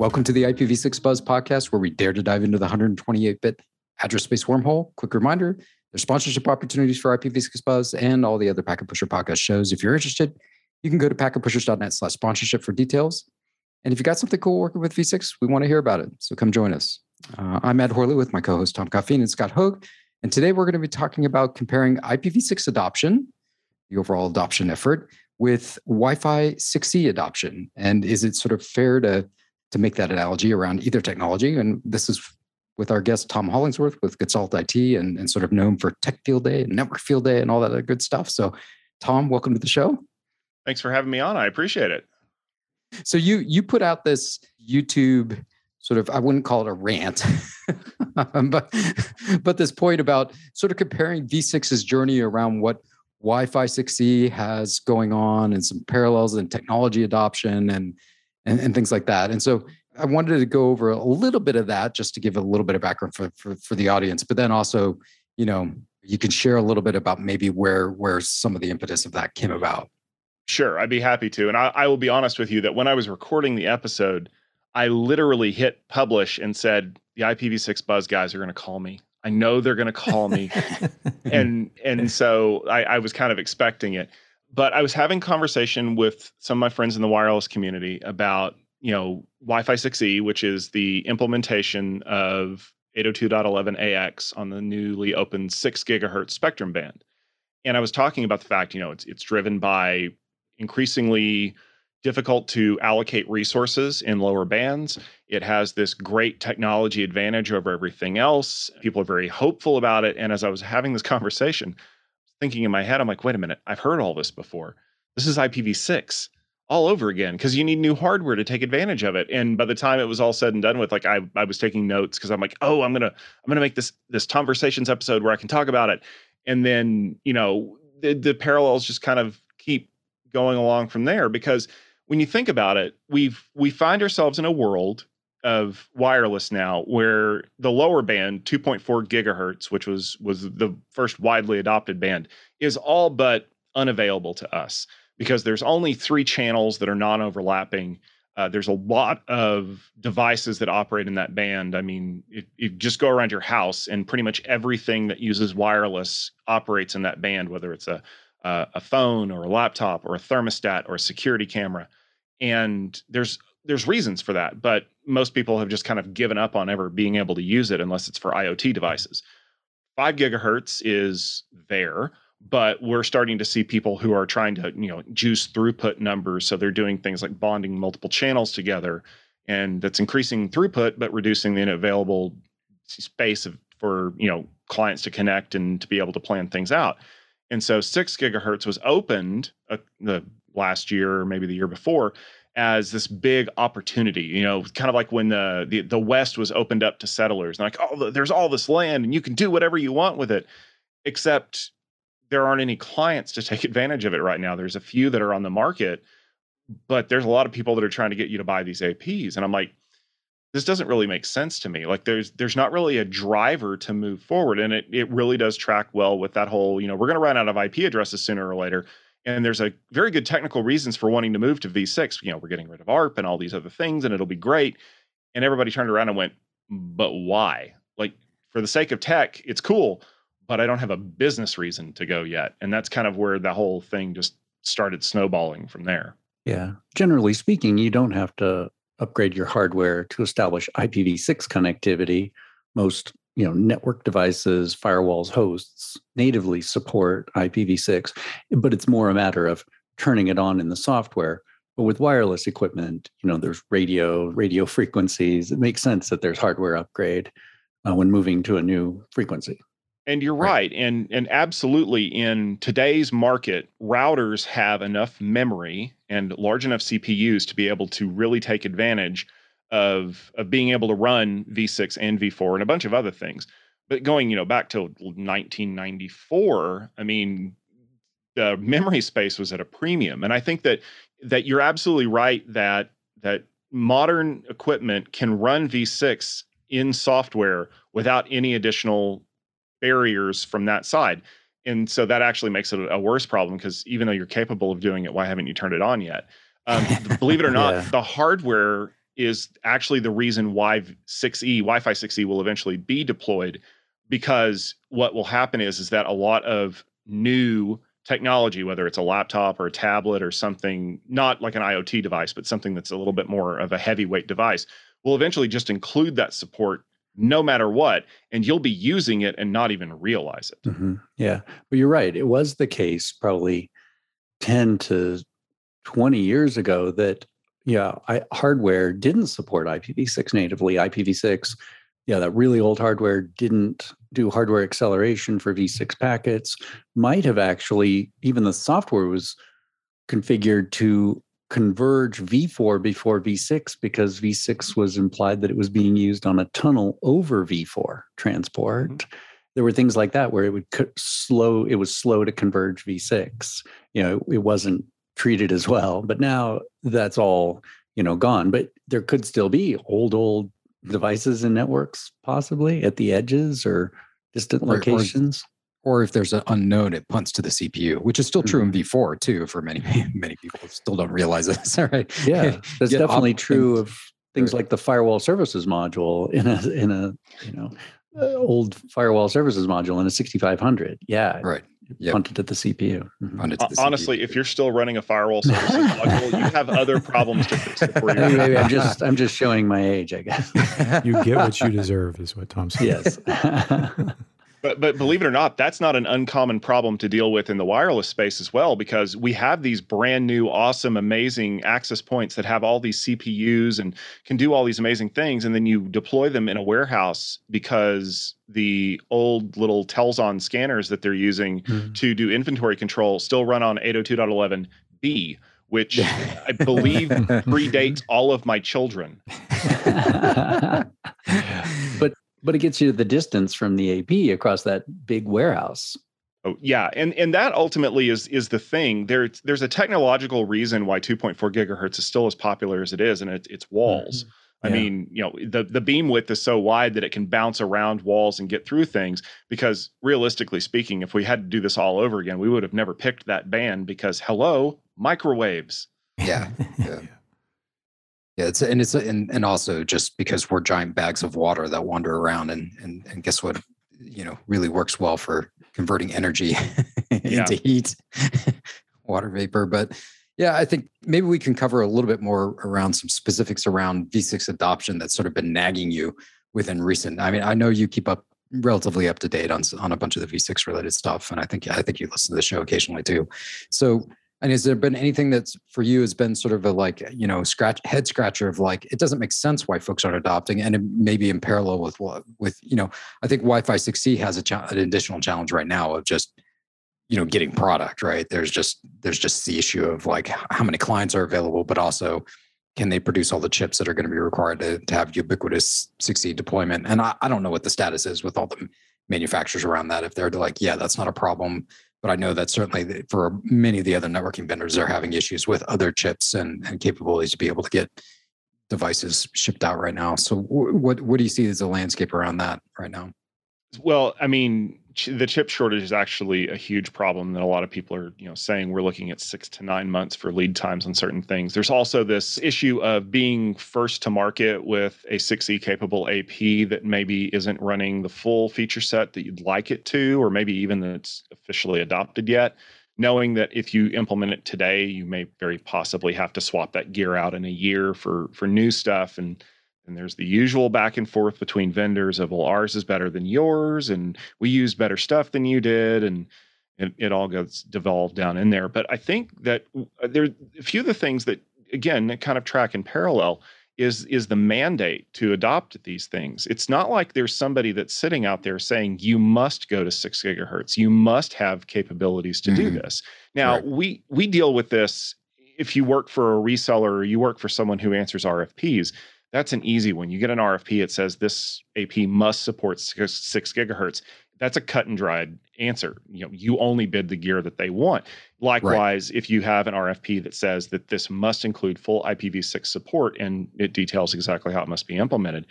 Welcome to the IPv6 Buzz podcast, where we dare to dive into the 128 bit address space wormhole. Quick reminder there's sponsorship opportunities for IPv6 Buzz and all the other Packet Pusher podcast shows. If you're interested, you can go to packetpushers.net slash sponsorship for details. And if you got something cool working with V6, we want to hear about it. So come join us. Uh, I'm Ed Horley with my co host Tom Coffeen and Scott Hogg. And today we're going to be talking about comparing IPv6 adoption, the overall adoption effort, with Wi Fi 6E adoption. And is it sort of fair to, to make that analogy around either technology? And this is with our guest, Tom Hollingsworth with Gestalt IT and, and sort of known for Tech Field Day and Network Field Day and all that good stuff. So, Tom, welcome to the show. Thanks for having me on. I appreciate it. So you you put out this YouTube sort of I wouldn't call it a rant, but but this point about sort of comparing V6's journey around what Wi-Fi 6E has going on and some parallels in technology adoption and, and and things like that. And so I wanted to go over a little bit of that just to give a little bit of background for for, for the audience, but then also, you know, you can share a little bit about maybe where where some of the impetus of that came about. Sure, I'd be happy to. And I, I will be honest with you that when I was recording the episode, I literally hit publish and said, the IPv6 buzz guys are going to call me. I know they're going to call me. and and so I, I was kind of expecting it. But I was having conversation with some of my friends in the wireless community about, you know, Wi-Fi 6E, which is the implementation of 802.11ax on the newly opened six gigahertz spectrum band. And I was talking about the fact, you know, it's it's driven by increasingly difficult to allocate resources in lower bands. It has this great technology advantage over everything else. People are very hopeful about it. And as I was having this conversation, thinking in my head, I'm like, wait a minute, I've heard all this before. This is IPv6 all over again because you need new hardware to take advantage of it. And by the time it was all said and done with, like I, I was taking notes because I'm like, oh, I'm gonna I'm gonna make this this conversations episode where I can talk about it. And then you know the, the parallels just kind of keep going along from there because when you think about it, we've we find ourselves in a world of wireless now where the lower band 2.4 gigahertz which was was the first widely adopted band is all but unavailable to us because there's only three channels that are non-overlapping. Uh, there's a lot of devices that operate in that band. I mean you just go around your house and pretty much everything that uses wireless operates in that band whether it's a uh, a phone or a laptop or a thermostat or a security camera. And there's there's reasons for that but most people have just kind of given up on ever being able to use it unless it's for iot devices. 5 gigahertz is there but we're starting to see people who are trying to you know juice throughput numbers. So they're doing things like bonding multiple channels together and that's increasing throughput but reducing the available space of, for you know clients to connect and to be able to plan things out. And so six gigahertz was opened uh, the last year or maybe the year before as this big opportunity, you know, kind of like when the, the, the West was opened up to settlers. And like, oh, there's all this land and you can do whatever you want with it, except there aren't any clients to take advantage of it right now. There's a few that are on the market, but there's a lot of people that are trying to get you to buy these APs. And I'm like, this doesn't really make sense to me. Like there's there's not really a driver to move forward. And it it really does track well with that whole, you know, we're gonna run out of IP addresses sooner or later. And there's a very good technical reasons for wanting to move to V6. You know, we're getting rid of ARP and all these other things, and it'll be great. And everybody turned around and went, but why? Like for the sake of tech, it's cool, but I don't have a business reason to go yet. And that's kind of where the whole thing just started snowballing from there. Yeah. Generally speaking, you don't have to upgrade your hardware to establish IPv6 connectivity. Most you know network devices, firewalls, hosts natively support IPv6, but it's more a matter of turning it on in the software. But with wireless equipment, you know, there's radio, radio frequencies. It makes sense that there's hardware upgrade uh, when moving to a new frequency. And you're right. right. And and absolutely in today's market, routers have enough memory and large enough CPUs to be able to really take advantage of of being able to run V6 and V4 and a bunch of other things. But going, you know, back to 1994, I mean, the memory space was at a premium. And I think that that you're absolutely right that that modern equipment can run V6 in software without any additional barriers from that side. And so that actually makes it a worse problem because even though you're capable of doing it, why haven't you turned it on yet? Um, believe it or not, yeah. the hardware is actually the reason why 6E, Wi-Fi 6E will eventually be deployed because what will happen is is that a lot of new technology, whether it's a laptop or a tablet or something, not like an IoT device, but something that's a little bit more of a heavyweight device, will eventually just include that support no matter what. And you'll be using it and not even realize it. Mm-hmm. Yeah. But you're right. It was the case probably 10 to 20 years ago that, yeah, I, hardware didn't support IPv6 natively. IPv6 yeah, that really old hardware didn't do hardware acceleration for v6 packets. Might have actually, even the software was configured to converge v4 before v6 because v6 was implied that it was being used on a tunnel over v4 transport. Mm-hmm. There were things like that where it would slow, it was slow to converge v6. You know, it wasn't treated as well, but now that's all, you know, gone. But there could still be old, old devices and networks possibly at the edges or distant locations or, or if there's an unknown it punts to the cpu which is still true mm-hmm. in v4 too for many many people still don't realize this right yeah that's definitely true of things like the firewall services module in a in a you know uh, old firewall services module in a 6500 yeah right yep. punted at the CPU. Mm-hmm. the Honestly, CPU. if you're still running a firewall service module, you have other problems to fix before you. Maybe I'm just I'm just showing my age, I guess. you get what you deserve, is what Tom said. Yes. But but believe it or not, that's not an uncommon problem to deal with in the wireless space as well, because we have these brand new, awesome, amazing access points that have all these CPUs and can do all these amazing things, and then you deploy them in a warehouse because the old little Telxon scanners that they're using mm. to do inventory control still run on 802.11b, which I believe predates all of my children. but but it gets you the distance from the AP across that big warehouse. Oh yeah, and and that ultimately is is the thing. There, there's a technological reason why 2.4 gigahertz is still as popular as it is, and it, it's walls. Mm-hmm. I yeah. mean, you know, the the beam width is so wide that it can bounce around walls and get through things. Because realistically speaking, if we had to do this all over again, we would have never picked that band because hello, microwaves. Yeah. yeah. Yeah, it's and it's and and also just because we're giant bags of water that wander around and and and guess what, you know, really works well for converting energy into heat, water vapor. But yeah, I think maybe we can cover a little bit more around some specifics around V6 adoption that's sort of been nagging you within recent. I mean, I know you keep up relatively up to date on on a bunch of the V6 related stuff, and I think I think you listen to the show occasionally too. So and has there been anything that's for you has been sort of a like you know scratch head scratcher of like it doesn't make sense why folks aren't adopting, and it maybe in parallel with what with you know I think Wi-Fi 6E has a cha- an additional challenge right now of just you know getting product right. There's just there's just the issue of like how many clients are available, but also can they produce all the chips that are going to be required to, to have ubiquitous 6E deployment? And I, I don't know what the status is with all the manufacturers around that. If they're like, yeah, that's not a problem but I know that certainly for many of the other networking vendors they're having issues with other chips and, and capabilities to be able to get devices shipped out right now. So what what do you see as a landscape around that right now? Well, I mean, the chip shortage is actually a huge problem that a lot of people are, you know, saying we're looking at 6 to 9 months for lead times on certain things. There's also this issue of being first to market with a 6E capable AP that maybe isn't running the full feature set that you'd like it to or maybe even that it's officially adopted yet. Knowing that if you implement it today, you may very possibly have to swap that gear out in a year for for new stuff and and there's the usual back and forth between vendors of well ours is better than yours and we use better stuff than you did and it, it all gets devolved down in there. But i think that uh, there a few of the things that again kind of track in parallel is is the mandate to adopt these things. It's not like there's somebody that's sitting out there saying you must go to six gigahertz. You must have capabilities to mm-hmm. do this. Now right. we we deal with this if you work for a reseller or you work for someone who answers rfps that's an easy one. You get an RFP, it says this AP must support six, six gigahertz. That's a cut and dried answer. You know, you only bid the gear that they want. Likewise, right. if you have an RFP that says that this must include full IPv6 support and it details exactly how it must be implemented,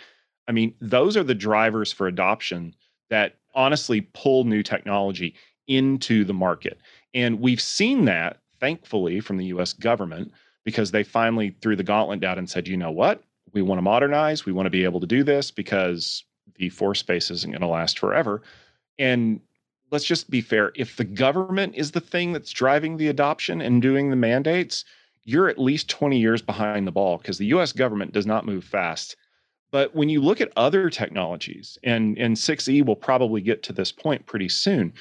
I mean, those are the drivers for adoption that honestly pull new technology into the market. And we've seen that, thankfully, from the US government because they finally threw the gauntlet down and said, you know what? We want to modernize. We want to be able to do this because the four space isn't going to last forever. And let's just be fair if the government is the thing that's driving the adoption and doing the mandates, you're at least 20 years behind the ball because the US government does not move fast. But when you look at other technologies, and, and 6E will probably get to this point pretty soon,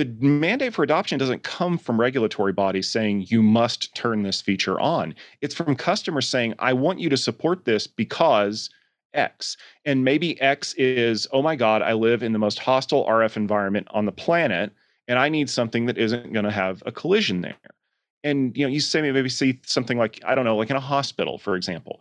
the mandate for adoption doesn't come from regulatory bodies saying you must turn this feature on. It's from customers saying, I want you to support this because X. And maybe X is, oh my God, I live in the most hostile RF environment on the planet, and I need something that isn't going to have a collision there. And you know, you say maybe see something like, I don't know, like in a hospital, for example.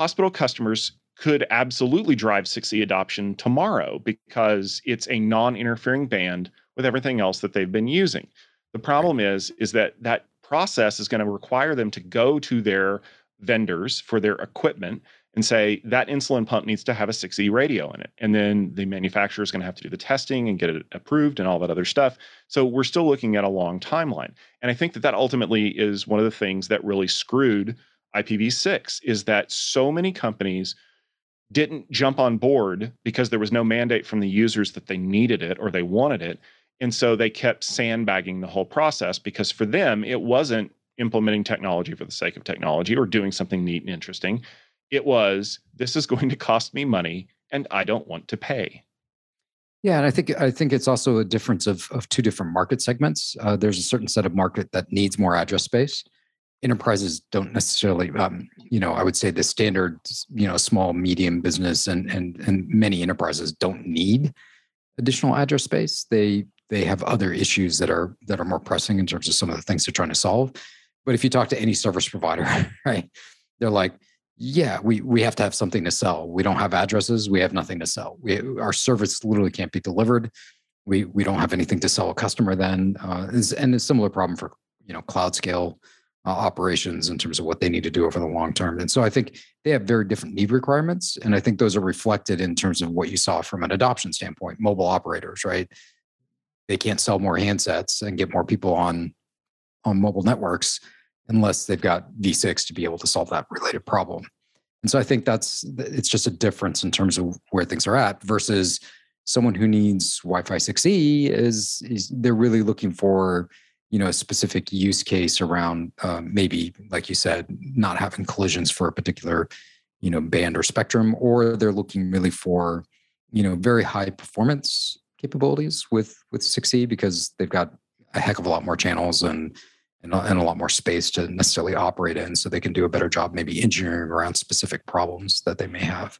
Hospital customers could absolutely drive 6E adoption tomorrow because it's a non-interfering band with everything else that they've been using. The problem is is that that process is going to require them to go to their vendors for their equipment and say that insulin pump needs to have a 6E radio in it. And then the manufacturer is going to have to do the testing and get it approved and all that other stuff. So we're still looking at a long timeline. And I think that that ultimately is one of the things that really screwed IPv6 is that so many companies didn't jump on board because there was no mandate from the users that they needed it or they wanted it. And so they kept sandbagging the whole process because for them, it wasn't implementing technology for the sake of technology or doing something neat and interesting. It was, this is going to cost me money and I don't want to pay. Yeah, and I think I think it's also a difference of of two different market segments. Uh, there's a certain set of market that needs more address space. Enterprises don't necessarily, um, you know, I would say the standard, you know, small medium business and and and many enterprises don't need additional address space. They they have other issues that are that are more pressing in terms of some of the things they're trying to solve. But if you talk to any service provider, right, they're like, yeah, we we have to have something to sell. We don't have addresses. We have nothing to sell. We our service literally can't be delivered. We we don't have anything to sell a customer. Then uh, and a similar problem for you know cloud scale uh, operations in terms of what they need to do over the long term. And so I think they have very different need requirements, and I think those are reflected in terms of what you saw from an adoption standpoint. Mobile operators, right? They can't sell more handsets and get more people on on mobile networks unless they've got V6 to be able to solve that related problem. And so I think that's it's just a difference in terms of where things are at versus someone who needs Wi-Fi 6E is, is they're really looking for you know a specific use case around uh, maybe like you said not having collisions for a particular you know band or spectrum or they're looking really for you know very high performance capabilities with with 6E because they've got a heck of a lot more channels and and, and a lot more space to necessarily operate in so they can do a better job maybe engineering around specific problems that they may have.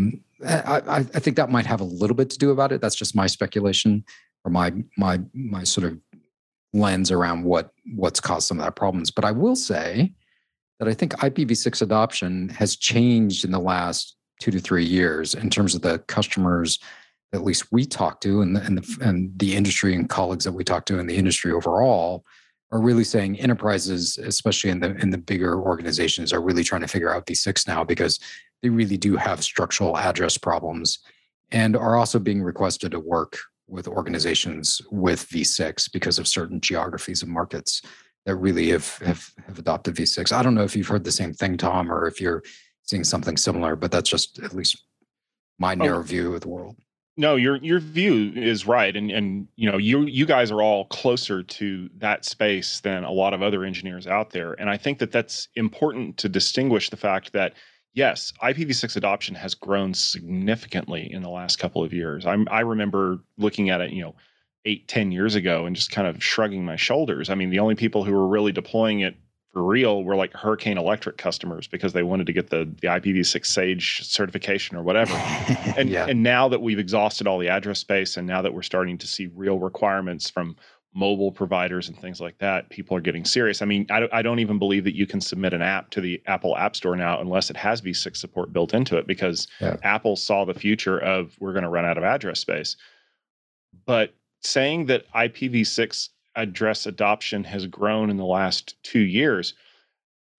Mm, I, I, I think that might have a little bit to do about it. That's just my speculation or my my my sort of lens around what what's caused some of that problems. But i will say that i think ipv6 adoption has changed in the last two to three years in terms of the customers at least we talk to and the, and the, and the industry and colleagues that we talk to in the industry overall are really saying enterprises, especially in the in the bigger organizations, are really trying to figure out V6 now because they really do have structural address problems and are also being requested to work with organizations with V6 because of certain geographies and markets that really have, have, have adopted V6. I don't know if you've heard the same thing, Tom, or if you're seeing something similar, but that's just at least my oh. narrow oh. view of the world no your your view is right. And and you know you you guys are all closer to that space than a lot of other engineers out there. And i think that that's important to distinguish the fact that yes ipv6 adoption has grown significantly in the last couple of years. I'm, i remember looking at it you know eight ten years ago and just kind of shrugging my shoulders. I mean the only people who were really deploying it for real were like Hurricane Electric customers because they wanted to get the the IPv6 Sage certification or whatever. And yeah. and now that we've exhausted all the address space, and now that we're starting to see real requirements from mobile providers and things like that, people are getting serious. I mean, I, I don't even believe that you can submit an app to the Apple App Store now unless it has V6 support built into it because yeah. Apple saw the future of we're going to run out of address space. But saying that IPv6 address adoption has grown in the last two years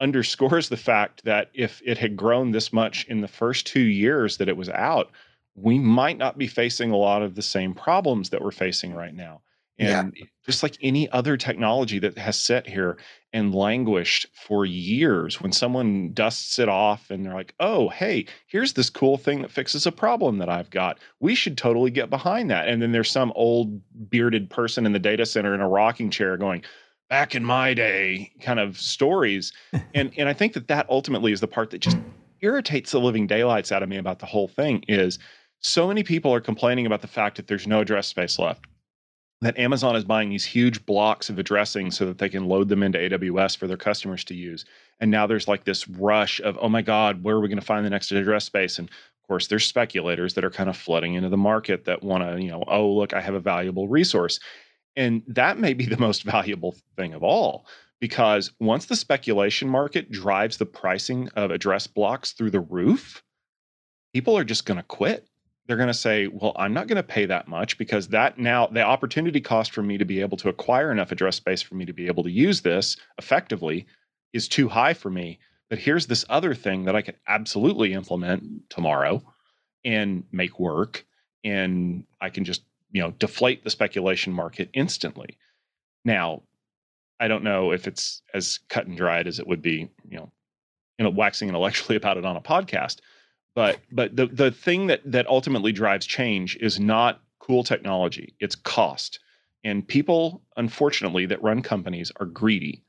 underscores the fact that if it had grown this much in the first two years that it was out, we might not be facing a lot of the same problems that we're facing right now. And yeah. just like any other technology that has sat here and languished for years, when someone dusts it off and they're like, oh, hey, here's this cool thing that fixes a problem that I've got. We should totally get behind that. And then there's some old bearded person in the data center in a rocking chair going, back in my day kind of stories. and, and I think that that ultimately is the part that just irritates the living daylights out of me about the whole thing is so many people are complaining about the fact that there's no address space left that Amazon is buying these huge blocks of addressing so that they can load them into AWS for their customers to use. And now there's like this rush of, oh my God, where are we going to find the next address space? And of course, there's speculators that are kind of flooding into the market that want to, you know, oh, look, I have a valuable resource. And that may be the most valuable thing of all because once the speculation market drives the pricing of address blocks through the roof, people are just going to quit they're going to say, well, I'm not going to pay that much because that now the opportunity cost for me to be able to acquire enough address space for me to be able to use this effectively is too high for me. But here's this other thing that I can absolutely implement tomorrow and make work. And I can just, you know, deflate the speculation market instantly. Now, I don't know if it's as cut and dried as it would be, you know, you know, waxing intellectually about it on a podcast but but the the thing that that ultimately drives change is not cool technology it's cost. And people unfortunately that run companies are greedy.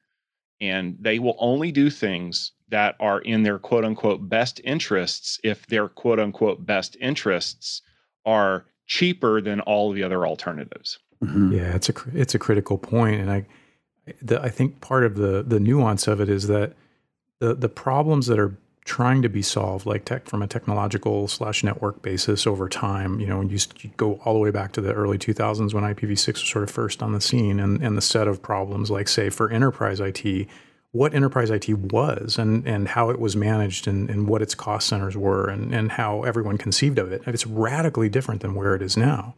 And they will only do things that are in their quote unquote best interests if their quote unquote best interests are cheaper than all the other alternatives. Mm-hmm. yeah it's a it's a critical point. And i the, i think part of the the nuance of it is that the the problems that are trying to be solved like tech from a technological slash network basis over time you know you, you go all the way back to the early 2000s when ipv6 was sort of first on the scene and, and the set of problems like say for enterprise it what enterprise IT was and, and how it was managed and, and what its cost centers were and, and how everyone conceived of it. It's radically different than where it is now.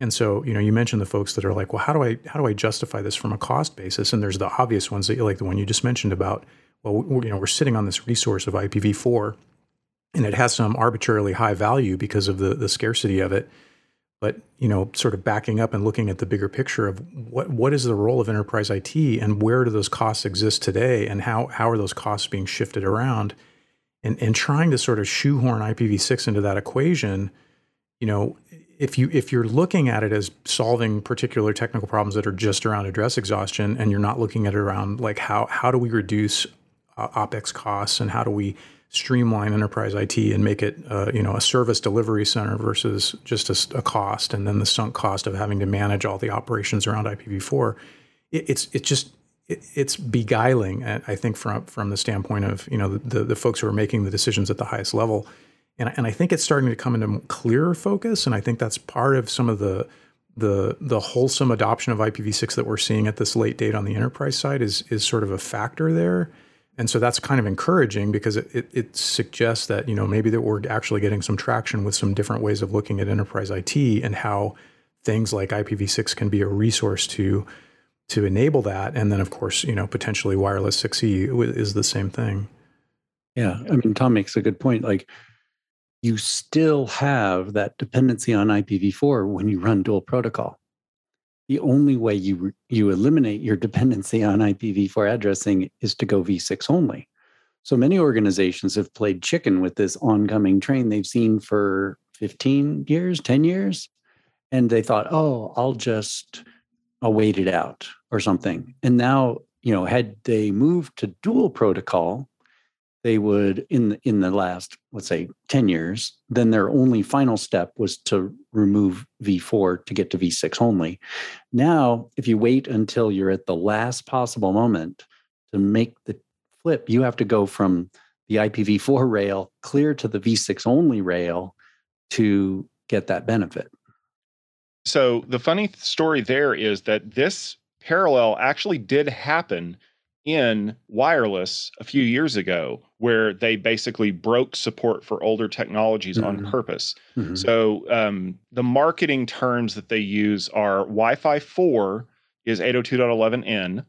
And so, you know, you mentioned the folks that are like, well, how do I how do I justify this from a cost basis? And there's the obvious ones that you like the one you just mentioned about well, you know, we're sitting on this resource of IPv4, and it has some arbitrarily high value because of the the scarcity of it. But you know, sort of backing up and looking at the bigger picture of what what is the role of enterprise IT and where do those costs exist today, and how how are those costs being shifted around, and and trying to sort of shoehorn IPv6 into that equation. You know, if you if you're looking at it as solving particular technical problems that are just around address exhaustion and you're not looking at it around like how how do we reduce opex costs and how do we streamline enterprise IT and make it uh, you know a service delivery center versus just a, a, cost and then the sunk cost of having to manage all the operations around IPv4 it, it's it's just it, it's beguiling I think from from the standpoint of you know the the folks who are making the decisions at the highest level. And and I think it's starting to come into clearer focus and I think that's part of some of the the the wholesome adoption of IPv6 that we're seeing at this late date on the enterprise side is is sort of a factor there and so that's kind of encouraging because it, it, it, suggests that you know maybe that we're actually getting some traction with some different ways of looking at enterprise IT and how things like IPv6 can be a resource to to enable that. And then of course you know potentially wireless 6E is the same thing. Yeah, I mean Tom makes a good point. Like you still have that dependency on IPv4 when you run dual protocol the only way you you eliminate your dependency on IPv4 addressing is to go v6 only. So many organizations have played chicken with this oncoming train they've seen for 15 years, 10 years, and they thought, "Oh, I'll just I'll wait it out or something." And now, you know, had they moved to dual protocol, they would in in the last let's say 10 years then their only final step was to remove v4 to get to v6 only. Now if you wait until you're at the last possible moment to make the flip you have to go from the ipv4 rail clear to the v6 only rail to get that benefit. So the funny story there is that this parallel actually did happen in wireless a few years ago where they basically broke support for older technologies mm-hmm. on purpose. Mm-hmm. So um, the marketing terms that they use are Wi-Fi 4 is 802.11n,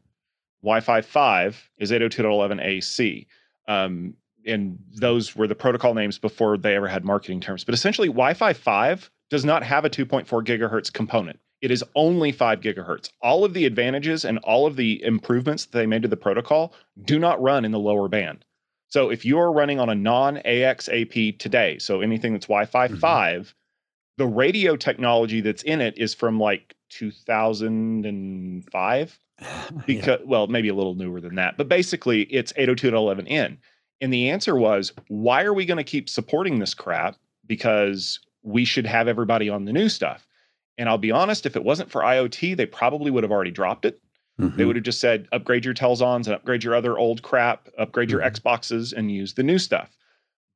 Wi-Fi 5 is 802.11ac. Um, and those were the protocol names before they ever had marketing terms. But essentially, Wi-Fi 5 does not have a 2.4 gigahertz component. It is only five gigahertz. All of the advantages and all of the improvements that they made to the protocol do not run in the lower band. So if you're running on a non AXAP today, so anything that's Wi Fi mm-hmm. 5, the radio technology that's in it is from like 2005 because yeah. well maybe a little newer than that but basically it's 802.11n and the answer was why are we going to keep supporting this crap because we should have everybody on the new stuff and i'll be honest if it wasn't for iot they probably would have already dropped it mm-hmm. they would have just said upgrade your Telxons and upgrade your other old crap upgrade your mm-hmm. xboxes and use the new stuff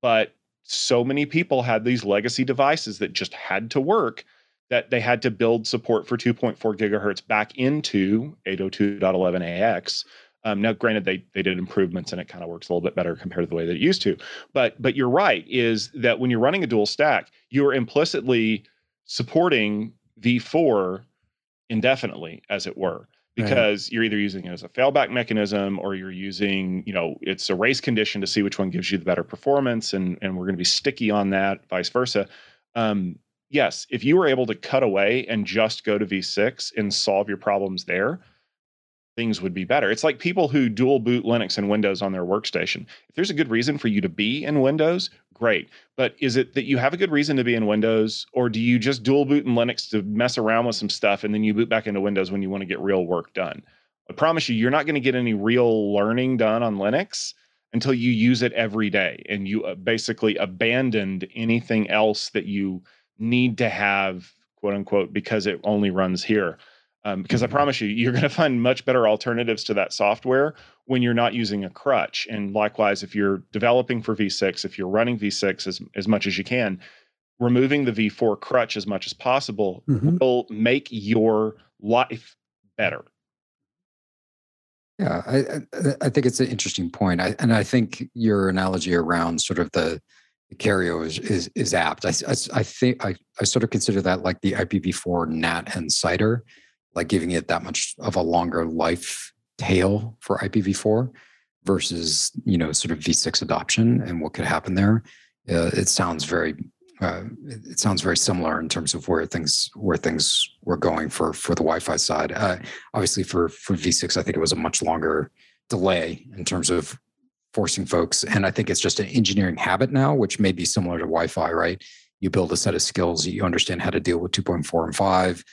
but so many people had these legacy devices that just had to work that they had to build support for 2.4 gigahertz back into 802.11ax. Um, now, granted, they they did improvements and it kind of works a little bit better compared to the way that it used to. But but you're right, is that when you're running a dual stack, you are implicitly supporting V4 indefinitely, as it were, because right. you're either using it as a failback mechanism or you're using, you know, it's a race condition to see which one gives you the better performance, and and we're going to be sticky on that, vice versa. Um, yes, if you were able to cut away and just go to V6 and solve your problems there, things would be better. It's like people who dual boot Linux and Windows on their workstation. If there's a good reason for you to be in Windows, great. But is it that you have a good reason to be in Windows, or do you just dual boot in Linux to mess around with some stuff and then you boot back into Windows when you want to get real work done? I promise you, you're not going to get any real learning done on Linux until you use it every day and you uh, basically abandoned anything else that you need to have quote unquote because it only runs here. Um, because I mm-hmm. promise you, you're going to find much better alternatives to that software when you're not using a crutch. And likewise, if you're developing for V6, if you're running V6 as, as much as you can, removing the V4 crutch as much as possible mm-hmm. will make your life better. Yeah, I, I think it's an interesting point. I, and I think your analogy around sort of the Carrier is, is, is apt. I, I, I, think I, I sort of consider that like the IPv4 NAT and CIDR, like giving it that much of a longer life tail for IPv4 versus you know sort of V6 adoption and what could happen there. Uh, it sounds very uh, it sounds very similar in terms of where things where things were going for for the Wi-Fi side. Uh, obviously, for for V6, I think it was a much longer delay in terms of forcing folks. And I think it's just an engineering habit now, which may be similar to Wi Fi, right? You build a set of skills, you understand how to deal with 2.4 and 5.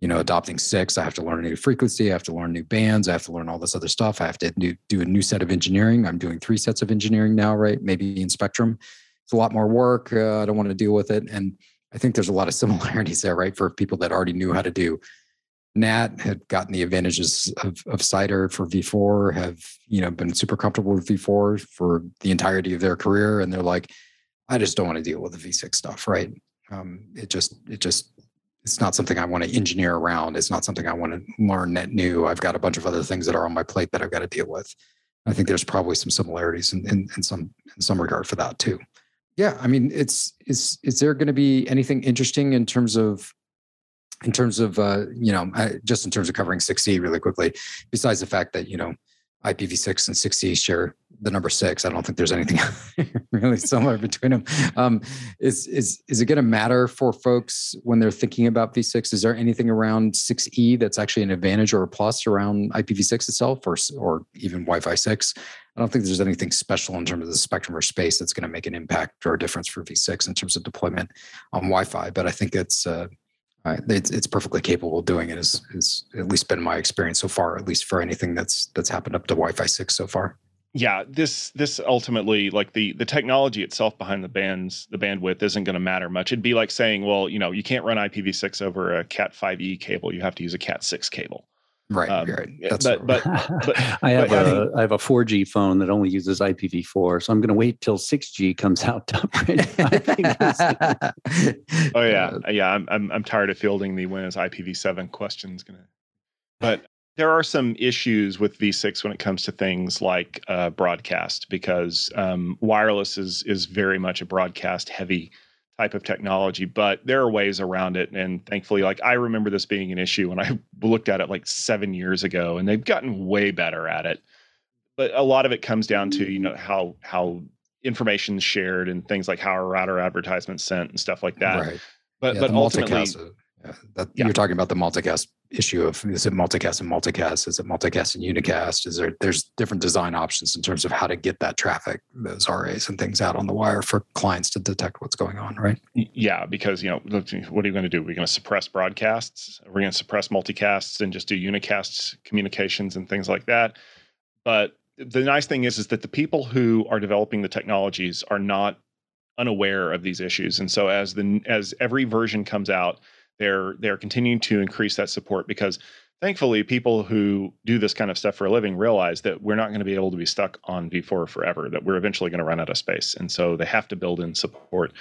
You know, adopting six, I have to learn a new frequency, I have to learn new bands, I have to learn all this other stuff. I have to do, do a new set of engineering. I'm doing three sets of engineering now, right? Maybe in Spectrum. It's a lot more work. Uh, I don't want to deal with it. And I think there's a lot of similarities there, right? For people that already knew how to do Nat had gotten the advantages of, of CIDR for V4, have you know been super comfortable with V4 for the entirety of their career, and they're like, I just don't want to deal with the V6 stuff, right? Um, it just it just it's not something I want to engineer around. It's not something I want to learn net new. I've got a bunch of other things that are on my plate that I've got to deal with. I think there's probably some similarities in, in, in some in some regard for that too. Yeah, I mean, it's is is there going to be anything interesting in terms of in terms of uh, you know uh, just in terms of covering 6E really quickly besides the fact that you know IPv6 and 6E share the number six. I don't think there's anything really similar between them. Um, is is is it going to matter for folks when they're thinking about V6? Is there anything around 6E that's actually an advantage or a plus around IPv6 itself, or or even Wi-Fi 6? I don't think there's anything special in terms of the spectrum or space that's going to make an impact or a difference for V6 in terms of deployment on Wi-Fi. But I think it's uh, uh, it's, it's perfectly capable of doing it. Is is at least been my experience so far. At least for anything that's that's happened up to Wi-Fi six so far. Yeah, this this ultimately like the the technology itself behind the bands the bandwidth isn't going to matter much. It'd be like saying, well, you know, you can't run IPv6 over a Cat 5e cable. You have to use a Cat 6 cable. Right, um, right. That's but, but, but, I have but, a I have a 4G phone that only uses IPv4, so I'm going to wait till 6G comes out to upgrade. oh yeah, yeah. I'm, I'm I'm tired of fielding the when is IPv7 questions. Gonna, but there are some issues with V6 when it comes to things like uh, broadcast because um, wireless is is very much a broadcast heavy type of technology, but there are ways around it. And thankfully, like I remember this being an issue when I looked at it like seven years ago, and they've gotten way better at it. But a lot of it comes down to you know how how information is shared and things like how a router advertisements sent and stuff like that. Right. But yeah, but ultimately, That, yeah. You're talking about the multicast issue of is it multicast and multicast? Is it multicast and unicast? Is there there's different design options in terms of how to get that traffic, those RAs and things out on the wire for clients to detect what's going on, right? Yeah, because you know what are you going to do? We're going to suppress broadcasts. We're going to suppress multicasts and just do unicast communications and things like that. But the nice thing is is that the people who are developing the technologies are not unaware of these issues, and so as the as every version comes out they're they're continuing to increase that support because thankfully people who do this kind of stuff for a living realize that we're not going to be able to be stuck on v4 forever that we're eventually going to run out of space. And so they have to build in support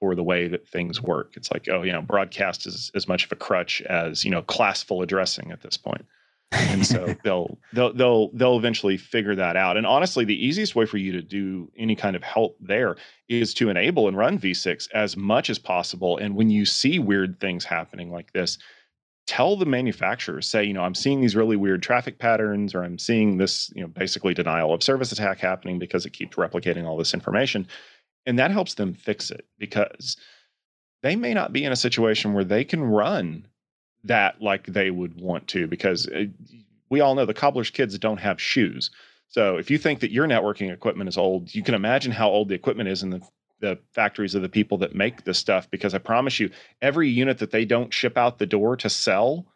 for the way that things work. It's like oh you know broadcast is as much of a crutch as you know classful addressing at this point and so they'll they'll they'll they'll eventually figure that out. And honestly, the easiest way for you to do any kind of help there is to enable and run V6 as much as possible. And when you see weird things happening like this, tell the manufacturers, say, you know, I'm seeing these really weird traffic patterns, or I'm seeing this, you know, basically denial of service attack happening because it keeps replicating all this information. And that helps them fix it because they may not be in a situation where they can run that like they would want to because uh, we all know the cobbler's kids don't have shoes. So if you think that your networking equipment is old, you can imagine how old the equipment is in the the factories of the people that make this stuff because I promise you every unit that they don't ship out the door to sell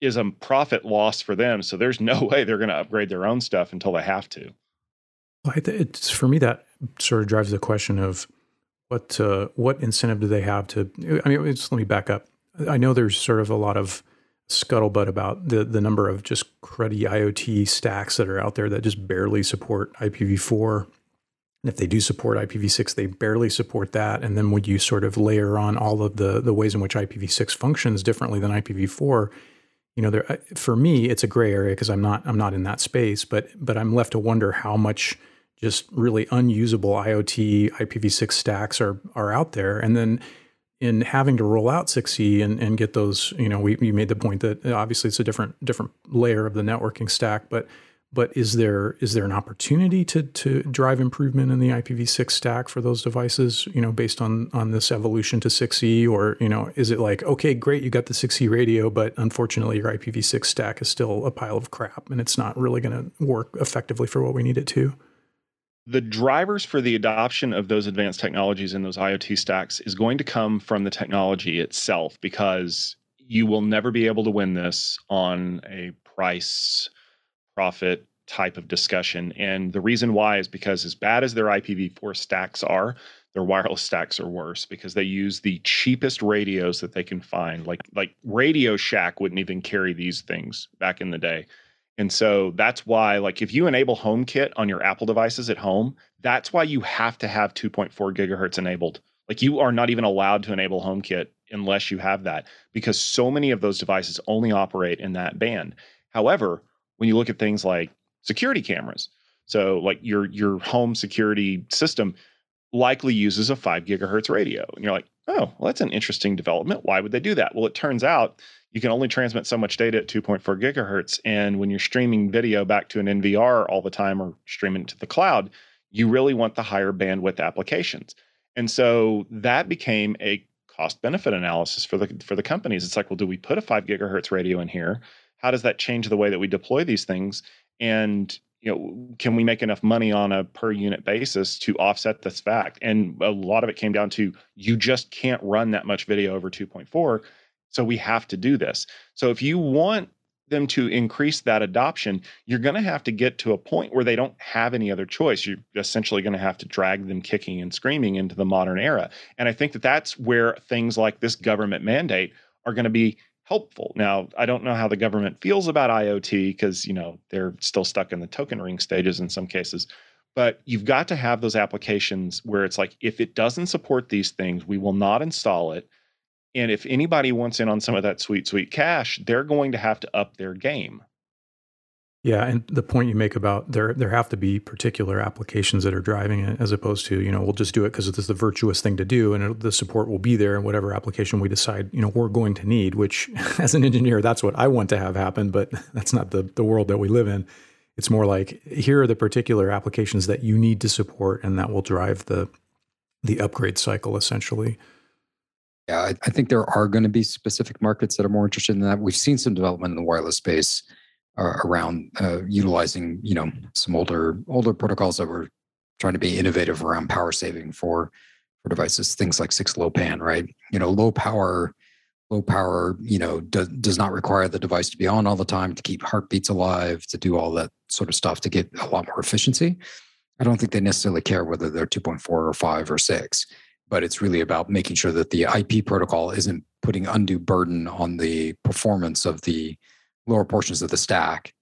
is a profit loss for them. So there's no way they're going to upgrade their own stuff until they have to. It's for me that sort of drives the question of what uh, what incentive do they have to? I mean, let me back up. I know there's sort of a lot of scuttlebutt about the the number of just cruddy IoT stacks that are out there that just barely support IPv4. And if they do support IPv6, they barely support that. And then when you sort of layer on all of the the ways in which IPv6 functions differently than IPv4, you know, there for me it's a gray area because I'm not I'm not in that space. But but I'm left to wonder how much just really unusable IoT IPv6 stacks are are out there. And then in having to roll out 6E and, and get those, you know, we, made the point that uh, obviously it's a different different layer of the networking stack, but but is there is there an opportunity to to drive improvement in the IPv6 stack for those devices, you know, based on on this evolution to 6E, or you know, is it like okay, great, you got the 6E radio, but unfortunately your IPv6 stack is still a pile of crap, and it's not really going to work effectively for what we need it to the drivers for the adoption of those advanced technologies in those IoT stacks is going to come from the technology itself because you will never be able to win this on a price profit type of discussion. And the reason why is because as bad as their IPv4 stacks are, their wireless stacks are worse because they use the cheapest radios that they can find. Like like Radio Shack wouldn't even carry these things back in the day. And so that's why, like, if you enable HomeKit on your Apple devices at home, that's why you have to have 2.4 gigahertz enabled. Like, you are not even allowed to enable HomeKit unless you have that because so many of those devices only operate in that band. However, when you look at things like security cameras, so like your your home security system likely uses a 5 gigahertz radio. And you're like, oh, well, that's an interesting development. Why would they do that? Well, it turns out you can only transmit so much data at 2.4 gigahertz. And when you're streaming video back to an NVR all the time or streaming to the cloud, you really want the higher bandwidth applications. And so that became a cost benefit analysis for the for the companies. It's like, well, do we put a five gigahertz radio in here? How does that change the way that we deploy these things? And you know, can we make enough money on a per unit basis to offset this fact? And a lot of it came down to you just can't run that much video over 2.4 so we have to do this. So if you want them to increase that adoption, you're going to have to get to a point where they don't have any other choice. You're essentially going to have to drag them kicking and screaming into the modern era. And I think that that's where things like this government mandate are going to be helpful. Now, I don't know how the government feels about IoT because, you know, they're still stuck in the token ring stages in some cases. But you've got to have those applications where it's like, if it doesn't support these things, we will not install it and if anybody wants in on some of that sweet, sweet cash, they're going to have to up their game. Yeah, and the point you make about there there have to be particular applications that are driving it, as opposed to you know we'll just do it because it's the virtuous thing to do, and the support will be there in whatever application we decide you know we're going to need. Which, as an engineer, that's what I want to have happen, but that's not the the world that we live in. It's more like here are the particular applications that you need to support, and that will drive the the upgrade cycle essentially. Yeah, I, I think there are going to be specific markets that are more interested in that. We've seen some development in the wireless space around uh, utilizing, you know, some older older protocols that were trying to be innovative around power saving for for devices. Things like 6LoWPAN, right? You know, low power, low power, you know, do, does not require the device to be on all the time to keep heartbeats alive, to do all that sort of stuff to get a lot more efficiency. I don't think they necessarily care whether they're 2.4 or 5 or 6 but it's really about making sure that the IP protocol isn't putting undue burden on the performance of the lower portions of the stack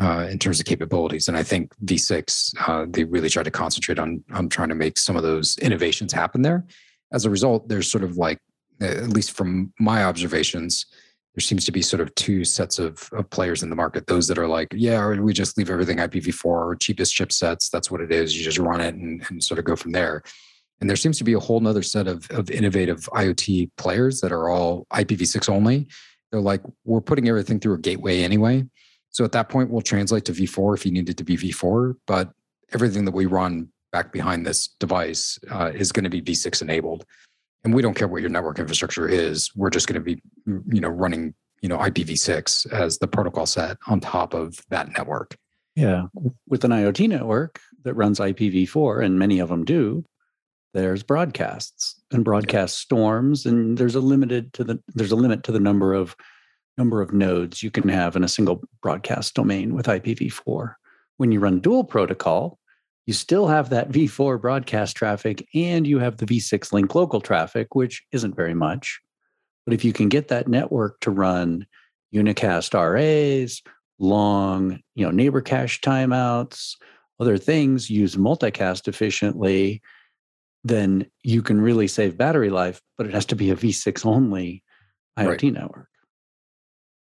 uh, in terms of capabilities. And I think V6 uh, they really try to concentrate on on trying to make some of those innovations happen there. As a result, there's sort of like at least from my observations, there seems to be sort of two sets of, of players in the market. Those that are like, yeah, we just leave everything IPv4, cheapest chipsets. That's what it is. You just run it and, and sort of go from there. And there seems to be a whole nother set of, of innovative IoT players that are all IPv6 only. They're like, we're putting everything through a gateway anyway. So at that point, we'll translate to v4 if you need it to be v4. But everything that we run back behind this device uh, is going to be v6 enabled. And we don't care what your network infrastructure is. We're just going to be, you know, running, you know, IPv6 as the protocol set on top of that network. Yeah. With an IoT network that runs IPv4, and many of them do, there's broadcasts and broadcast storms and there's a limited to the there's a limit to the number of number of nodes you can have in a single broadcast domain with IPv4 when you run dual protocol you still have that v4 broadcast traffic and you have the v6 link local traffic which isn't very much. But if you can get that network to run unicast RAs long you know neighbor cache timeouts other things use multicast efficiently then you can really save battery life, but it has to be a V6 only IoT right. network.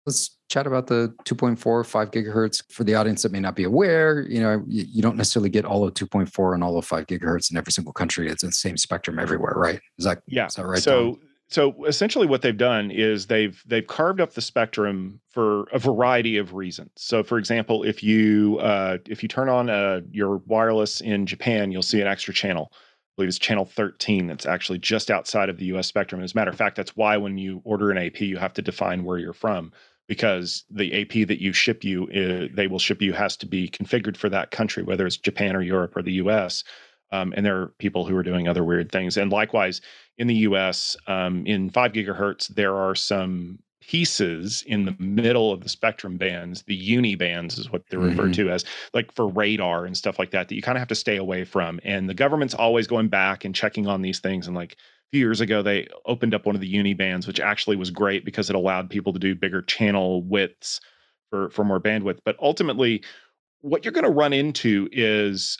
Let's chat about the 2.4, 5 gigahertz for the audience that may not be aware. You know, you, you don't necessarily get all of 2.4 and all of 5 gigahertz in every single country. It's the same spectrum everywhere, right? Is that, yeah. Is that right? So, Tom? so essentially what they've done is they've they've carved up the spectrum for a variety of reasons so for example if you uh, if you turn on uh, your wireless in japan you'll see an extra channel believe it's channel 13 that's actually just outside of the US spectrum. As a matter of fact, that's why when you order an AP, you have to define where you're from because the AP that you ship you, uh, they will ship you has to be configured for that country, whether it's Japan or Europe or the US. Um, and there are people who are doing other weird things. And likewise, in the US, um, in five gigahertz, there are some pieces in the middle of the spectrum bands, the UNII bands is what they're mm-hmm. referred to as, like for radar and stuff like that, that you kind of have to stay away from. And the government's always going back and checking on these things. And like a few years ago, they opened up one of the UNII bands, which actually was great because it allowed people to do bigger channel widths for, for more bandwidth. But ultimately, what you're going to run into is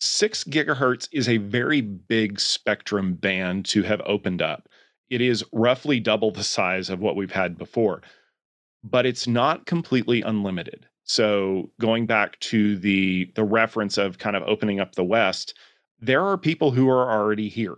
six gigahertz is a very big spectrum band to have opened up it is roughly double the size of what we've had before, but it's not completely unlimited. So going back to the the reference of kind of opening up the West, there are people who are already here,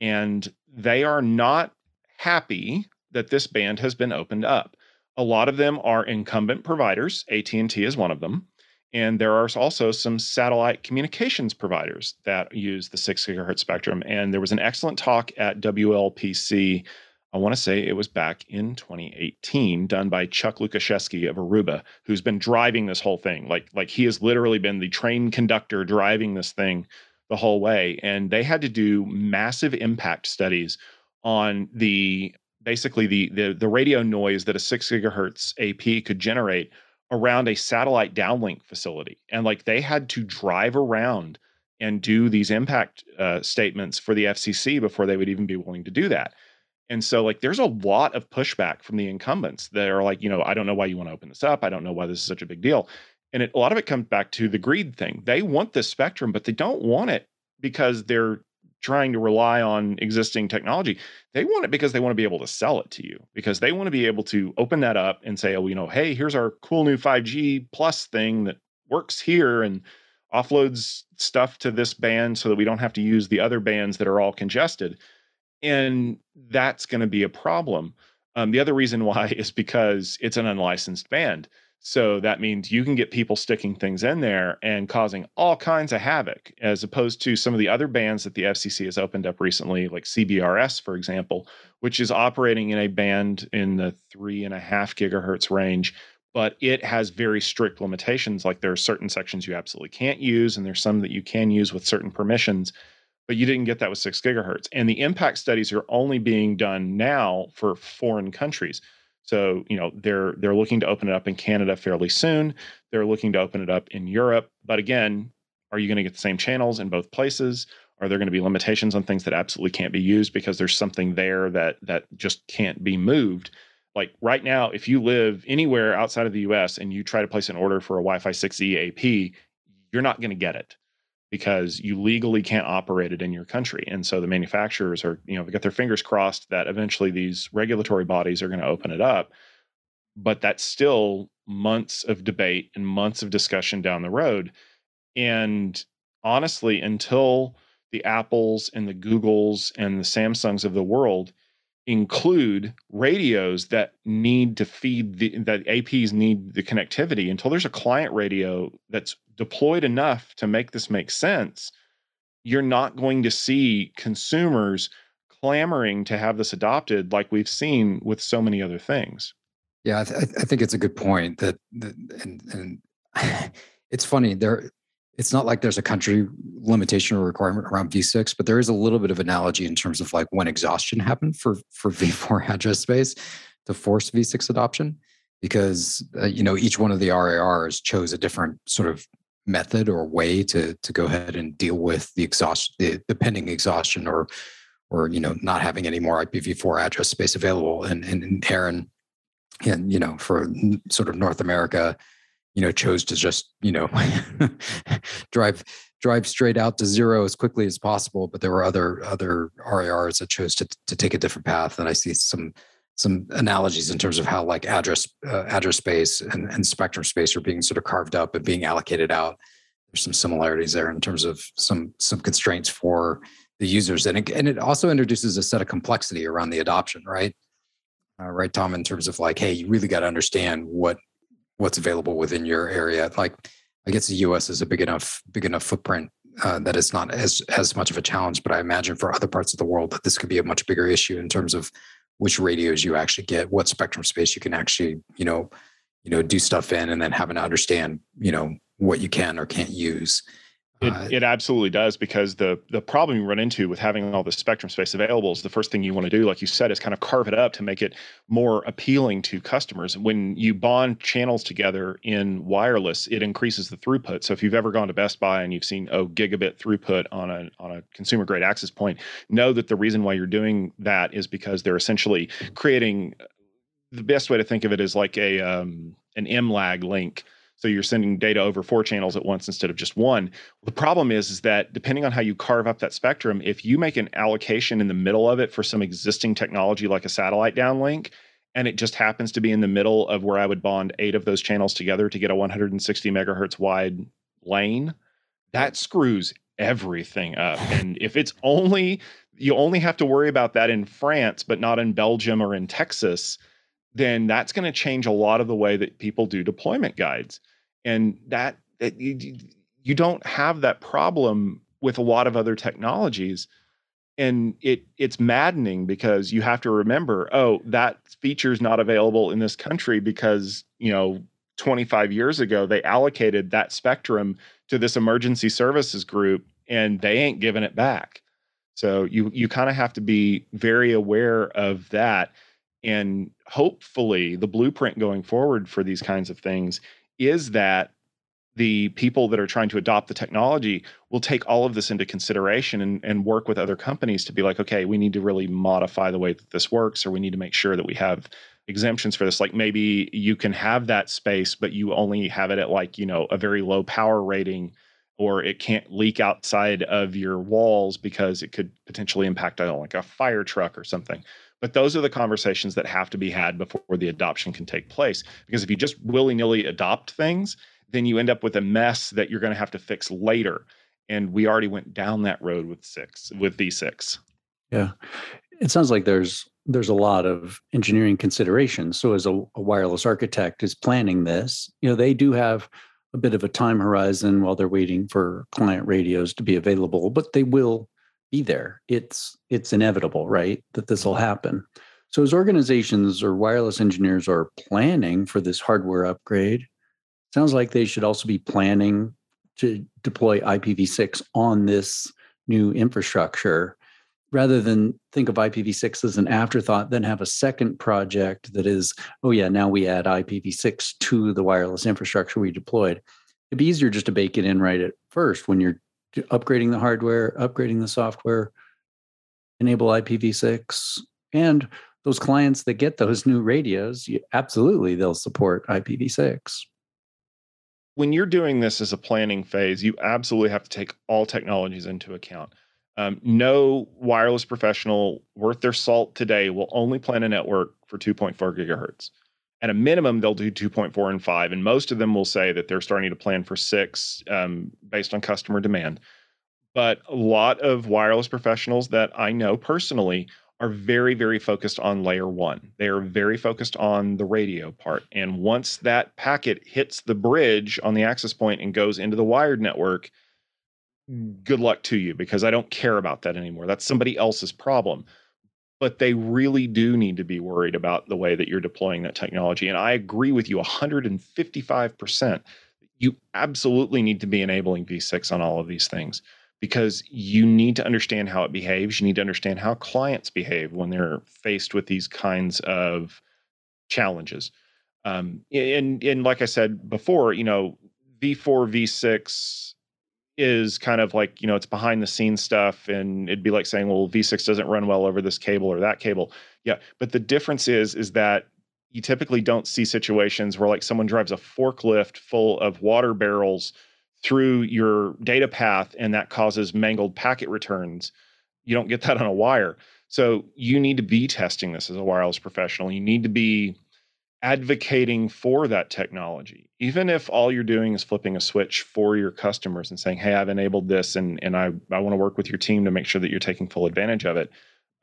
and they are not happy that this band has been opened up. A lot of them are incumbent providers. AT&T is one of them. And there are also some satellite communications providers that use the six gigahertz spectrum. And there was an excellent talk at WLPC. I want to say it was back in 2018, done by Chuck Lukaszewski of Aruba, who's been driving this whole thing. Like, like he has literally been the train conductor driving this thing the whole way. And they had to do massive impact studies on the basically the the, the radio noise that a six gigahertz AP could generate around a satellite downlink facility. And like they had to drive around and do these impact uh, statements for the FCC before they would even be willing to do that. And so, like, there's a lot of pushback from the incumbents that are like, you know, I don't know why you want to open this up. I don't know why this is such a big deal. And it, a lot of it comes back to the greed thing. They want this spectrum, but they don't want it because they're trying to rely on existing technology. They want it because they want to be able to sell it to you, because they want to be able to open that up and say, oh, you know, hey, here's our cool new 5G plus thing that works here and offloads stuff to this band so that we don't have to use the other bands that are all congested. And that's going to be a problem. Um, the other reason why is because it's an unlicensed band. So that means you can get people sticking things in there and causing all kinds of havoc, as opposed to some of the other bands that the FCC has opened up recently, like CBRS, for example, which is operating in a band in the three and a half gigahertz range, but it has very strict limitations. Like there are certain sections you absolutely can't use, and there's some that you can use with certain permissions, but you didn't get that with six gigahertz. And the impact studies are only being done now for foreign countries. So, you know, they're they're looking to open it up in Canada fairly soon. They're looking to open it up in Europe. But again, are you going to get the same channels in both places? Are there going to be limitations on things that absolutely can't be used because there's something there that that just can't be moved? Like right now, if you live anywhere outside of the US and you try to place an order for a Wi-Fi 6E AP, you're not going to get it because you legally can't operate it in your country. And so the manufacturers are, you know, they got their fingers crossed that eventually these regulatory bodies are going to open it up. But that's still months of debate and months of discussion down the road. And honestly, until the Apples and the Googles and the Samsungs of the world include radios that need to feed the that APs need the connectivity. Until there's a client radio that's deployed enough to make this make sense you're not going to see consumers clamoring to have this adopted like we've seen with so many other things. Yeah i, th- I think it's a good point that, that and, and it's funny there it's not like there's a country limitation or requirement around v6 but there is a little bit of analogy in terms of like when exhaustion happened for for v4 address space to force v6 adoption because uh, you know each one of the RIRs chose a different sort of method or way to to go ahead and deal with the exhaust the, the pending exhaustion or or you know not having any more IPv4 address space available and and, and ARIN and you know for sort of North America you know chose to just you know drive drive straight out to zero as quickly as possible but there were other other RIRs that chose to to take a different path and I see some some analogies in terms of how like address uh, address space and, and spectrum space are being sort of carved up and being allocated out. There's some similarities there in terms of some some constraints for the users and it, and it also introduces a set of complexity around the adoption right? Uh, right tom in terms of like hey you really got to understand what what's available within your area. Like, I guess the U.S. is a big enough big enough footprint uh, that it's not as as much of a challenge. But I imagine for other parts of the world that this could be a much bigger issue in terms of which radios you actually get, what spectrum space you can actually you know you know do stuff in, and then having to understand you know what you can or can't use. It, uh, it absolutely does because the the problem you run into with having all the spectrum space available is the first thing you want to do, like you said, is kind of carve it up to make it more appealing to customers. When you bond channels together in wireless, it increases the throughput. So if you've ever gone to Best Buy and you've seen oh gigabit throughput on a on a consumer grade access point, know that the reason why you're doing that is because they're essentially creating the best way to think of it is like a um, an MLAG link so you're sending data over four channels at once instead of just one. The problem is, is that depending on how you carve up that spectrum, if you make an allocation in the middle of it for some existing technology like a satellite downlink, and it just happens to be in the middle of where I would bond eight of those channels together to get a 160 megahertz wide lane, that screws everything up. And if it's only you only have to worry about that in France, but not in Belgium or in Texas, then that's going to change a lot of the way that people do deployment guides. And that, that you, you don't have that problem with a lot of other technologies. And it it's maddening because you have to remember, oh, that feature is not available in this country because, you know, 25 years ago they allocated that spectrum to this emergency services group and they ain't giving it back. So you you kind of have to be very aware of that and hopefully, the blueprint going forward for these kinds of things is that the people that are trying to adopt the technology will take all of this into consideration and, and work with other companies to be like, okay, we need to really modify the way that this works, or we need to make sure that we have exemptions for this. Like maybe you can have that space, but you only have it at like, you know, a very low power rating, or it can't leak outside of your walls because it could potentially impact, I don't like a fire truck or something. But those are the conversations that have to be had before the adoption can take place. Because if you just willy nilly adopt things, then you end up with a mess that you're going to have to fix later. And we already went down that road with six, with V6. Yeah. It sounds like there's there's a lot of engineering considerations. So as a, a wireless architect is planning this, you know, they do have a bit of a time horizon while they're waiting for client radios to be available, but they will be there. It's it's inevitable, right? That this will mm-hmm. happen. So as organizations or wireless engineers are planning for this hardware upgrade, sounds like they should also be planning to deploy IPv6 on this new infrastructure rather than think of IPv6 as an afterthought, then have a second project that is, oh, yeah, now we add IPv6 to the wireless infrastructure we deployed. It'd be easier just to bake it in right at first when you're upgrading the hardware, upgrading the software, enable IPv6. And those clients that get those new radios, absolutely, they'll support IPv6 when you're doing this as a planning phase, you absolutely have to take all technologies into account. Um, no wireless professional worth their salt today will only plan a network for 2.4 gigahertz. At a minimum, they'll do 2.4 and 5, and most of them will say that they're starting to plan for six um, based on customer demand. But a lot of wireless professionals that I know personally are very, very focused on layer one. They are very focused on the radio part. And once that packet hits the bridge on the access point and goes into the wired network, good luck to you because I don't care about that anymore. That's somebody else's problem. But they really do need to be worried about the way that you're deploying that technology. And I agree with you 155%. You absolutely need to be enabling V6 on all of these things because you need to understand how it behaves. You need to understand how clients behave when they're faced with these kinds of challenges. Um, and, and like I said before, you know, V4, V6, is kind of like you know it's behind the scenes stuff and it'd be like saying well v6 doesn't run well over this cable or that cable. Yeah but the difference is is that you typically don't see situations where like someone drives a forklift full of water barrels through your data path and that causes mangled packet returns. You don't get that on a wire. So you need to be testing this as a wireless professional. You need to be advocating for that technology. Even if all you're doing is flipping a switch for your customers and saying hey i've enabled this and, and i, I want to work with your team to make sure that you're taking full advantage of it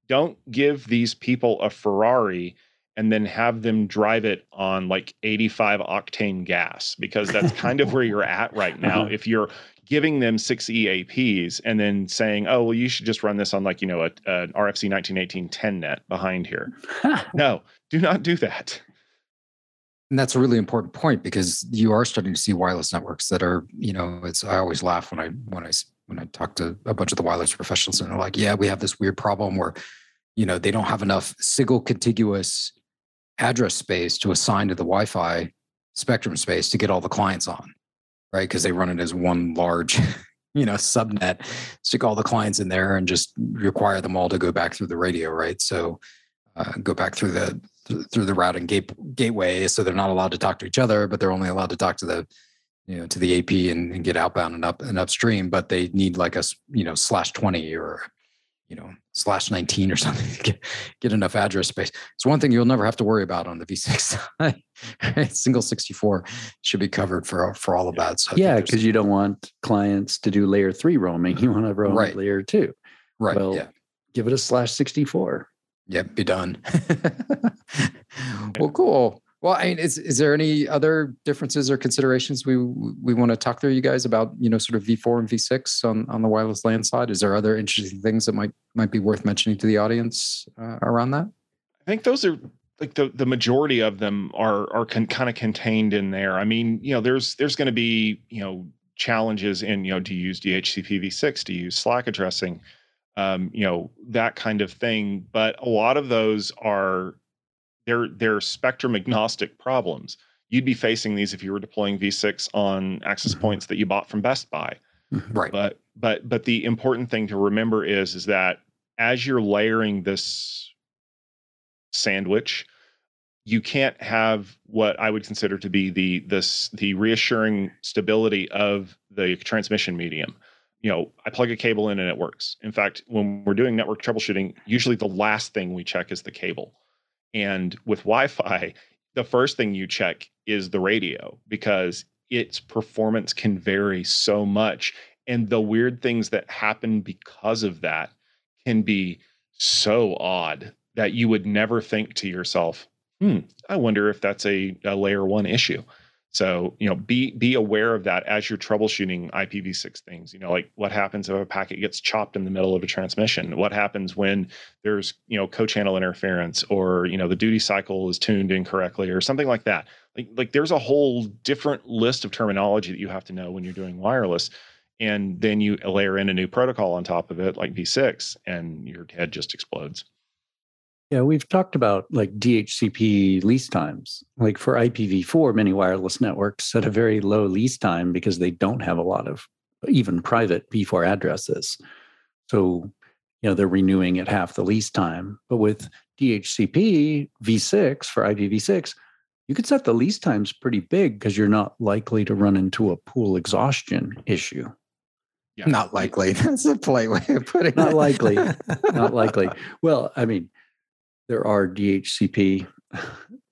don't give these people a ferrari and then have them drive it on like 85 octane gas because that's kind of where you're at right now. If you're giving them 6E APs and then saying oh well you should just run this on like you know a, a rfc 1918 10 net behind here. No do not do that and that's a really important point because you are starting to see wireless networks that are, you know, it's I always laugh when I when I when I talk to a bunch of the wireless professionals and they're like, yeah, we have this weird problem where, you know, they don't have enough single contiguous address space to assign to the Wi-Fi spectrum space to get all the clients on, right? Because they run it as one large, you know, subnet, stick all the clients in there and just require them all to go back through the radio, right? So uh, go back through the through the routing gate, gateway, so they're not allowed to talk to each other, but they're only allowed to talk to the you know to the AP and, and get outbound and up and upstream. But they need like a you know slash twenty or you know slash 19 or something to get, get enough address space. It's one thing you'll never have to worry about on the v6 side single 64 should be covered for for all of that so yeah because you don't want clients to do layer three roaming you want to roam right. layer two. Right well yeah. give it a slash 64 Yep, be done. well, cool. Well, I mean, is is there any other differences or considerations we we want to talk through you guys about, you know, sort of V4 and V6 on on the wireless LAN side? Is there other interesting things that might might be worth mentioning to the audience uh, around that? I think those are like the the majority of them are are con- kind of contained in there. I mean, you know, there's there's going to be you know challenges in you know do you use DHCP v6? Do you use SLAAC addressing? Um, you know that kind of thing. But a lot of those are they're they're spectrum agnostic problems. You'd be facing these if you were deploying V6 on access mm-hmm. points that you bought from Best Buy. Mm-hmm. Right. But but but the important thing to remember is is that as you're layering this sandwich, you can't have what I would consider to be the this the reassuring stability of the transmission medium you know, I plug a cable in and it works. In fact, when we're doing network troubleshooting, usually the last thing we check is the cable. And with Wi Fi, the first thing you check is the radio because its performance can vary so much. And the weird things that happen because of that can be so odd that you would never think to yourself, hmm, I wonder if that's a, a layer one issue. So, you know, be be aware of that as you're troubleshooting IPv6 things. You know, like what happens if a packet gets chopped in the middle of a transmission? What happens when there's, you know, co-channel interference or, you know, the duty cycle is tuned incorrectly or something like that. Like like there's a whole different list of terminology that you have to know when you're doing wireless. And then you layer in a new protocol on top of it, like V6, and your head just explodes. Yeah, we've talked about like DHCP lease times. Like for IPv4, many wireless networks set a very low lease time because they don't have a lot of even private v4 addresses. So, you know, they're renewing at half the lease time. But with DHCP v6 for IPv6, you could set the lease times pretty big because you're not likely to run into a pool exhaustion issue. Yeah. Not likely. That's a polite way of putting not it. likely. not likely. Well, I mean, there are DHCP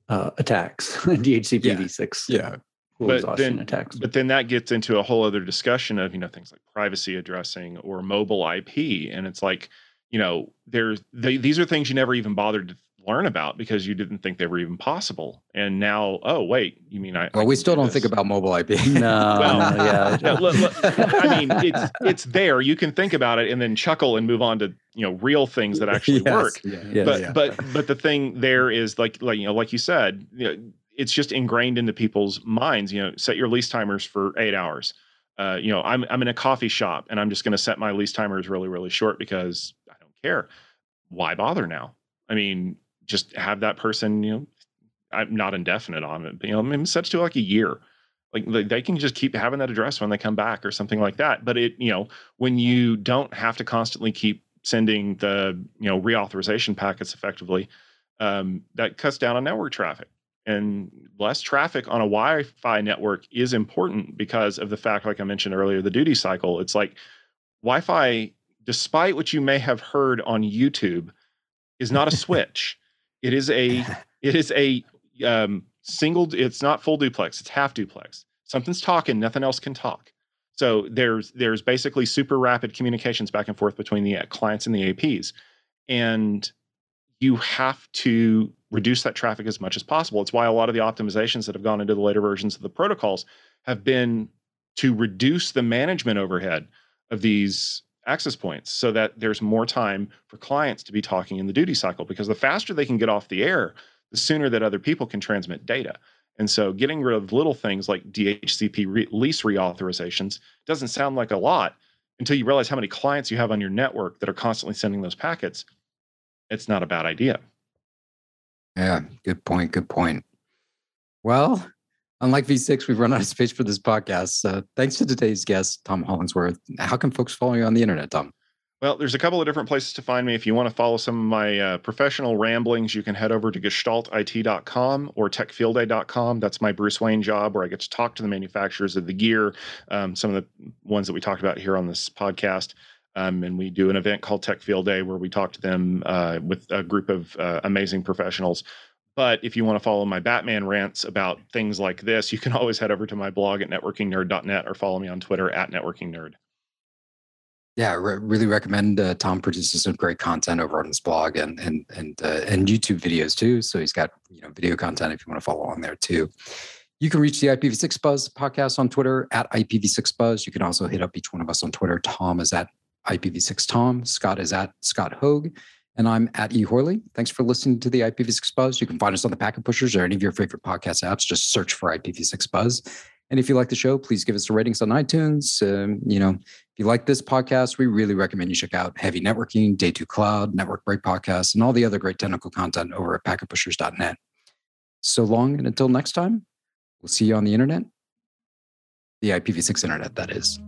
uh, attacks, DHCP Yeah. v6 Yeah. But then- attacks. But then that gets into a whole other discussion of, you know, things like privacy addressing or mobile IP. And it's like, you know, there's they, these are things you never even bothered to learn about because you didn't think they were even possible. And now, oh, wait, you mean I. I Well, we still do don't think about mobile IP. no, Well, yeah. No, look, look, I mean, it's it's there. You can think about it and then chuckle and move on to you know real things that actually Yes. work. Yeah. Yeah. but yeah. but but the thing there is like like you know like you said you know, it's just ingrained into people's minds you know set your lease timers for eight hours uh, you know i'm i'm in a coffee shop and i'm just going to set my lease timers really really short because i don't care why bother now i mean just have that person you know i'm not indefinite on it but, you know maybe set it to like a year. Like they- can just keep having that address when they come back or something like that but it you know when you don't have to constantly keep sending the you know reauthorization packets effectively um, that cuts down on network traffic. And less traffic on a wi-fi network is important because of the fact like i mentioned earlier the duty cycle. It's like wi-fi despite what you may have heard on youtube is not a switch it is a it is a um, single it's not full duplex it's half duplex. Something's talking nothing else can talk. So there's there's basically super rapid communications back and forth between the uh, clients and the aps and you have to reduce that traffic as much as possible. It's why a lot of the optimizations that have gone into the later versions of the protocols have been to reduce the management overhead of these access points so that there's more time for clients to be talking in the duty cycle because the faster they can get off the air the sooner that other people can transmit data. And so getting rid of little things like DHCP re- lease reauthorizations doesn't sound like a lot until you realize how many clients you have on your network that are constantly sending those packets. It's not a bad idea. Yeah, good point. Good point. Well, unlike V6, we've run out of space for this podcast. Uh, thanks to today's guest, Tom Hollingsworth. How can folks follow you on the internet, Tom? Well, there's a couple of different places to find me. If you want to follow some of my uh, professional ramblings, you can head over to gestaltit.com or techfieldday.com. That's my Bruce Wayne job where I get to talk to the manufacturers of the gear, um, some of the ones that we talked about here on this podcast. Um, and we do an event called Tech Field Day where we talk to them uh, with a group of uh, amazing professionals. But if you want to follow my Batman rants about things like this, you can always head over to my blog at networkingnerd.net or follow me on Twitter at networkingnerd. Yeah, re- really recommend. Uh, Tom produces some great content over on his blog and and and uh, and YouTube videos too. So he's got you know video content if you want to follow on there too. You can reach the IPv6 Buzz podcast on Twitter at IPv6 Buzz. You can also hit up each one of us on Twitter. Tom is at IPv6 Tom. Scott is at Scott Hogg. And I'm at E. Horley. Thanks for listening to the IPv6 Buzz. You can find us on the Packet Pushers or any of your favorite podcast apps. Just search for IPv6 Buzz. And if you like the show, please give us a ratings on iTunes. Um, you know, if you like this podcast, we really recommend you check out Heavy Networking, Day 2 Cloud, Network Break Podcasts, and all the other great technical content over at packetpushers.net. So long and until next time, we'll see you on the internet. The IPv6 internet, that is.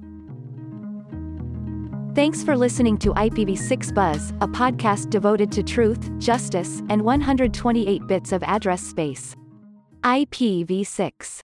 Thanks for listening to IPv6 Buzz, a podcast devoted to truth, justice, and 128 bits of address space. IPv6